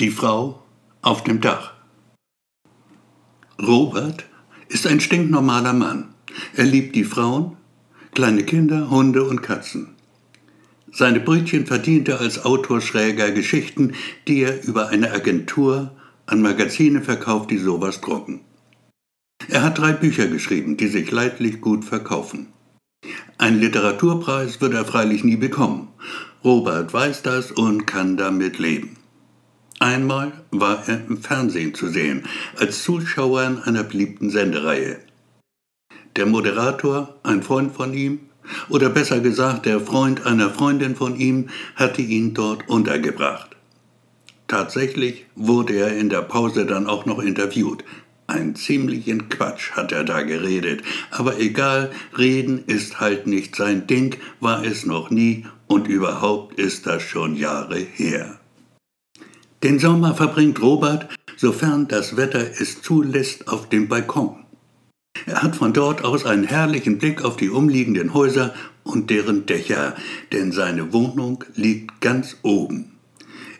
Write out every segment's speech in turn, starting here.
Die Frau auf dem Dach. Robert ist ein stinknormaler Mann. Er liebt die Frauen, kleine Kinder, Hunde und Katzen. Seine Brötchen verdient er als Autor schräger Geschichten, die er über eine Agentur an Magazine verkauft, die sowas drucken. Er hat drei Bücher geschrieben, die sich leidlich gut verkaufen. Einen Literaturpreis wird er freilich nie bekommen. Robert weiß das und kann damit leben. Einmal war er im Fernsehen zu sehen, als Zuschauer in einer beliebten Sendereihe. Der Moderator, ein Freund von ihm, oder besser gesagt der Freund einer Freundin von ihm, hatte ihn dort untergebracht. Tatsächlich wurde er in der Pause dann auch noch interviewt. Ein ziemlichen Quatsch hat er da geredet, aber egal, reden ist halt nicht sein Ding, war es noch nie und überhaupt ist das schon Jahre her. Den Sommer verbringt Robert, sofern das Wetter es zulässt, auf dem Balkon. Er hat von dort aus einen herrlichen Blick auf die umliegenden Häuser und deren Dächer, denn seine Wohnung liegt ganz oben.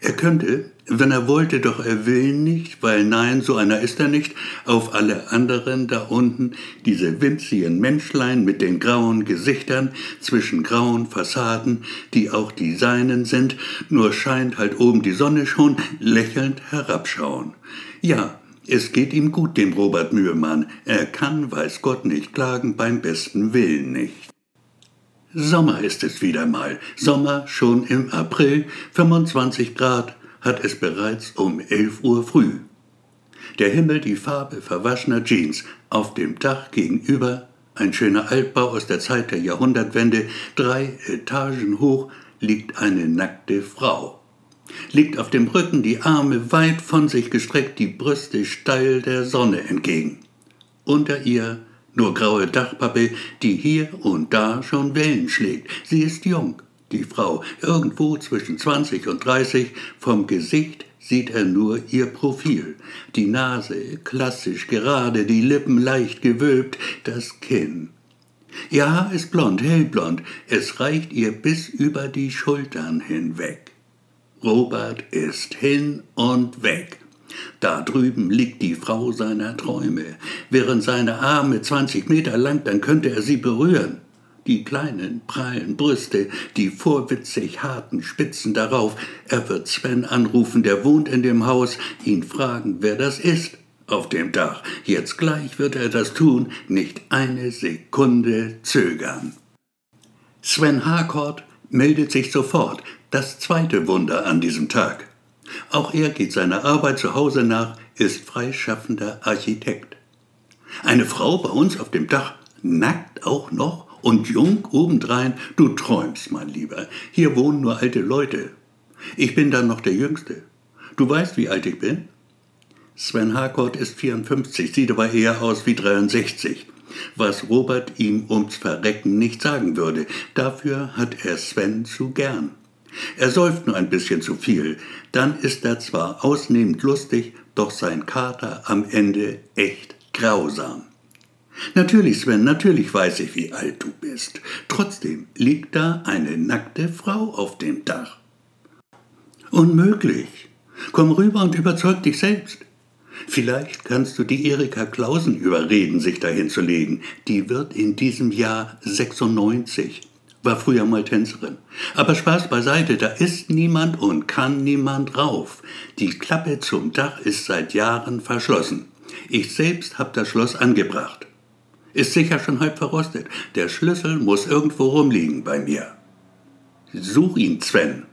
Er könnte, wenn er wollte, doch er will nicht, weil nein, so einer ist er nicht, auf alle anderen da unten, diese winzigen Menschlein mit den grauen Gesichtern zwischen grauen Fassaden, die auch die seinen sind, nur scheint halt oben die Sonne schon, lächelnd herabschauen. Ja, es geht ihm gut, dem Robert Mühlmann. Er kann, weiß Gott, nicht klagen, beim besten Willen nicht. Sommer ist es wieder mal. Sommer schon im April, 25 Grad, hat es bereits um 11 Uhr früh. Der Himmel die Farbe verwaschener Jeans, auf dem Dach gegenüber ein schöner Altbau aus der Zeit der Jahrhundertwende, drei Etagen hoch, liegt eine nackte Frau. Liegt auf dem Rücken, die Arme weit von sich gestreckt, die Brüste steil der Sonne entgegen. Unter ihr nur graue Dachpappe, die hier und da schon Wellen schlägt. Sie ist jung, die Frau, irgendwo zwischen 20 und 30, vom Gesicht sieht er nur ihr Profil. Die Nase klassisch gerade, die Lippen leicht gewölbt, das Kinn. Ihr Haar ist blond, hellblond, es reicht ihr bis über die Schultern hinweg. Robert ist hin und weg. Da drüben liegt die Frau seiner Träume. Wären seine Arme 20 Meter lang, dann könnte er sie berühren. Die kleinen, prallen Brüste, die vorwitzig harten Spitzen darauf. Er wird Sven anrufen, der wohnt in dem Haus, ihn fragen, wer das ist auf dem Dach. Jetzt gleich wird er das tun, nicht eine Sekunde zögern. Sven Harcourt meldet sich sofort, das zweite Wunder an diesem Tag. Auch er geht seiner Arbeit zu Hause nach, ist freischaffender Architekt. Eine Frau bei uns auf dem Dach, nackt auch noch und jung obendrein, du träumst, mein Lieber. Hier wohnen nur alte Leute. Ich bin dann noch der Jüngste. Du weißt, wie alt ich bin? Sven Harcourt ist 54, sieht aber eher aus wie 63. Was Robert ihm ums Verrecken nicht sagen würde, dafür hat er Sven zu gern. Er säuft nur ein bisschen zu viel, dann ist er zwar ausnehmend lustig, doch sein Kater am Ende echt grausam. Natürlich, Sven, natürlich weiß ich, wie alt du bist. Trotzdem liegt da eine nackte Frau auf dem Dach. Unmöglich. Komm rüber und überzeug dich selbst. Vielleicht kannst du die Erika Klausen überreden, sich dahin zu legen. Die wird in diesem Jahr 96 war früher mal Tänzerin. Aber Spaß beiseite, da ist niemand und kann niemand rauf. Die Klappe zum Dach ist seit Jahren verschlossen. Ich selbst hab das Schloss angebracht. Ist sicher schon halb verrostet. Der Schlüssel muss irgendwo rumliegen bei mir. Such ihn, Sven.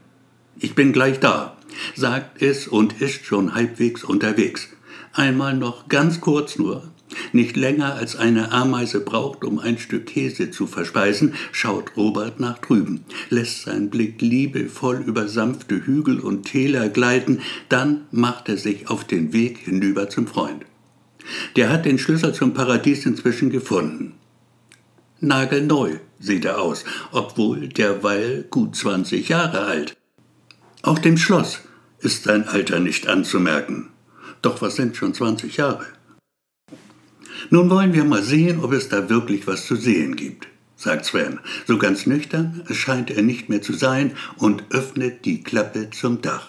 Ich bin gleich da, sagt es und ist schon halbwegs unterwegs. Einmal noch ganz kurz nur, nicht länger als eine Ameise braucht, um ein Stück Käse zu verspeisen, schaut Robert nach drüben, lässt seinen Blick liebevoll über sanfte Hügel und Täler gleiten, dann macht er sich auf den Weg hinüber zum Freund. Der hat den Schlüssel zum Paradies inzwischen gefunden. Nagelneu sieht er aus, obwohl derweil gut 20 Jahre alt. Auch dem Schloss ist sein Alter nicht anzumerken. Doch was sind schon 20 Jahre? Nun wollen wir mal sehen, ob es da wirklich was zu sehen gibt, sagt Sven. So ganz nüchtern scheint er nicht mehr zu sein und öffnet die Klappe zum Dach.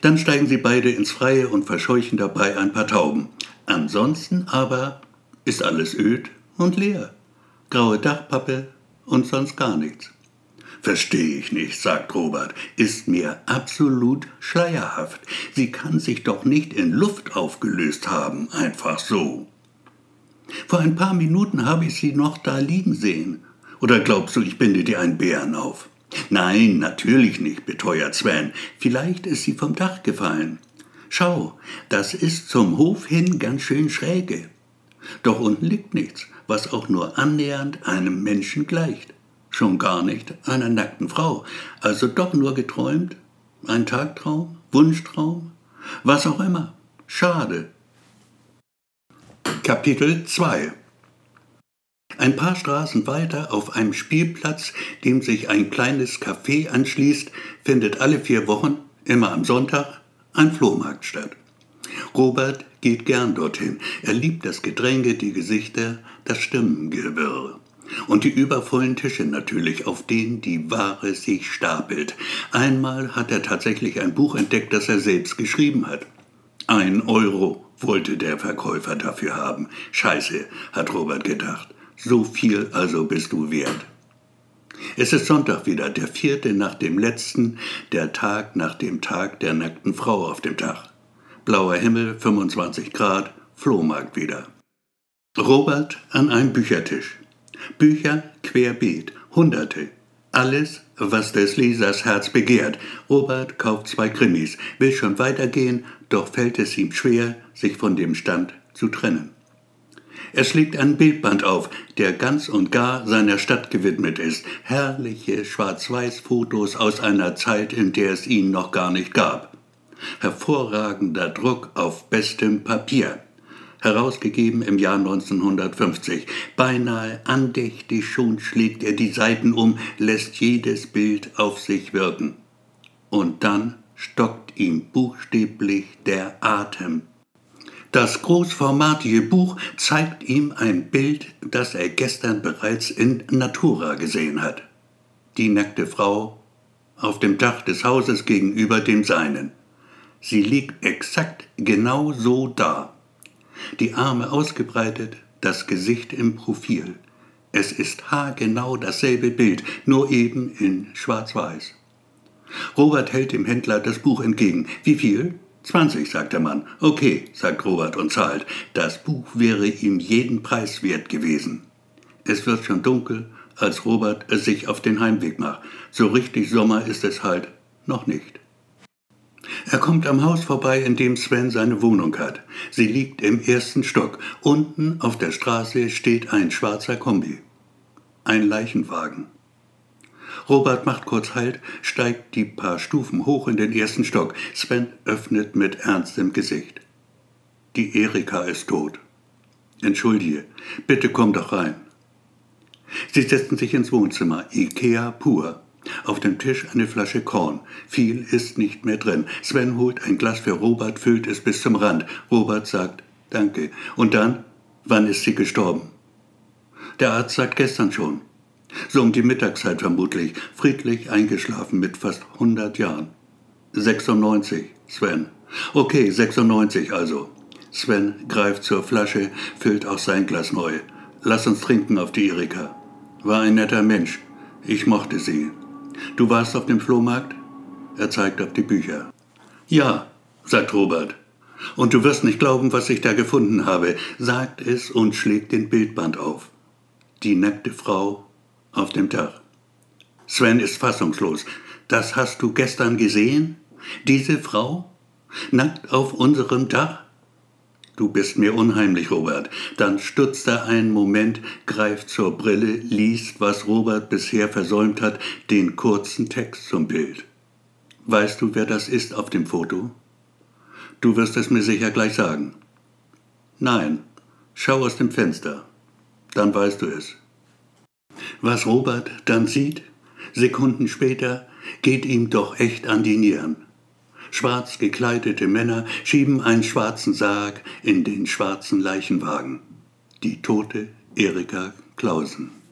Dann steigen sie beide ins Freie und verscheuchen dabei ein paar Tauben. Ansonsten aber ist alles öd und leer. Graue Dachpappe und sonst gar nichts. Verstehe ich nicht, sagt Robert, ist mir absolut schleierhaft. Sie kann sich doch nicht in Luft aufgelöst haben, einfach so. Vor ein paar Minuten habe ich sie noch da liegen sehen. Oder glaubst du, ich binde dir einen Bären auf? Nein, natürlich nicht, beteuert Sven. Vielleicht ist sie vom Dach gefallen. Schau, das ist zum Hof hin ganz schön schräge. Doch unten liegt nichts, was auch nur annähernd einem Menschen gleicht schon gar nicht einer nackten Frau, also doch nur geträumt, ein Tagtraum, Wunschtraum, was auch immer. Schade. Kapitel 2 Ein paar Straßen weiter auf einem Spielplatz, dem sich ein kleines Café anschließt, findet alle vier Wochen, immer am Sonntag, ein Flohmarkt statt. Robert geht gern dorthin. Er liebt das Gedränge, die Gesichter, das Stimmengewirr. Und die übervollen Tische natürlich, auf denen die Ware sich stapelt. Einmal hat er tatsächlich ein Buch entdeckt, das er selbst geschrieben hat. Ein Euro wollte der Verkäufer dafür haben. Scheiße, hat Robert gedacht. So viel also bist du wert. Es ist Sonntag wieder, der vierte nach dem letzten, der Tag nach dem Tag der nackten Frau auf dem Dach. Blauer Himmel, 25 Grad, Flohmarkt wieder. Robert an einem Büchertisch. Bücher querbeet, Hunderte. Alles, was des Lesers Herz begehrt. Robert kauft zwei Krimis, will schon weitergehen, doch fällt es ihm schwer, sich von dem Stand zu trennen. Er schlägt einen Bildband auf, der ganz und gar seiner Stadt gewidmet ist. Herrliche Schwarz-Weiß-Fotos aus einer Zeit, in der es ihn noch gar nicht gab. Hervorragender Druck auf bestem Papier herausgegeben im Jahr 1950. Beinahe andächtig schon schlägt er die Seiten um, lässt jedes Bild auf sich wirken. Und dann stockt ihm buchstäblich der Atem. Das großformatige Buch zeigt ihm ein Bild, das er gestern bereits in Natura gesehen hat. Die nackte Frau auf dem Dach des Hauses gegenüber dem seinen. Sie liegt exakt genau so da die Arme ausgebreitet, das Gesicht im Profil. Es ist haargenau dasselbe Bild, nur eben in Schwarz-Weiß. Robert hält dem Händler das Buch entgegen. Wie viel? Zwanzig, sagt der Mann. Okay, sagt Robert und zahlt. Das Buch wäre ihm jeden Preis wert gewesen. Es wird schon dunkel, als Robert es sich auf den Heimweg macht. So richtig Sommer ist es halt noch nicht. Er kommt am Haus vorbei, in dem Sven seine Wohnung hat. Sie liegt im ersten Stock. Unten auf der Straße steht ein schwarzer Kombi. Ein Leichenwagen. Robert macht kurz Halt, steigt die paar Stufen hoch in den ersten Stock. Sven öffnet mit ernstem Gesicht. Die Erika ist tot. Entschuldige, bitte komm doch rein. Sie setzen sich ins Wohnzimmer. Ikea pur. Auf dem Tisch eine Flasche Korn. Viel ist nicht mehr drin. Sven holt ein Glas für Robert, füllt es bis zum Rand. Robert sagt Danke. Und dann, wann ist sie gestorben? Der Arzt sagt gestern schon. So um die Mittagszeit vermutlich. Friedlich eingeschlafen mit fast 100 Jahren. 96, Sven. Okay, 96 also. Sven greift zur Flasche, füllt auch sein Glas neu. Lass uns trinken auf die Erika. War ein netter Mensch. Ich mochte sie. Du warst auf dem Flohmarkt? Er zeigt auf die Bücher. Ja, sagt Robert. Und du wirst nicht glauben, was ich da gefunden habe, sagt es und schlägt den Bildband auf. Die nackte Frau auf dem Dach. Sven ist fassungslos. Das hast du gestern gesehen? Diese Frau? Nackt auf unserem Dach? Du bist mir unheimlich, Robert. Dann stutzt er einen Moment, greift zur Brille, liest, was Robert bisher versäumt hat, den kurzen Text zum Bild. Weißt du, wer das ist auf dem Foto? Du wirst es mir sicher gleich sagen. Nein, schau aus dem Fenster. Dann weißt du es. Was Robert dann sieht, Sekunden später, geht ihm doch echt an die Nieren. Schwarz gekleidete Männer schieben einen schwarzen Sarg in den schwarzen Leichenwagen. Die tote Erika Clausen.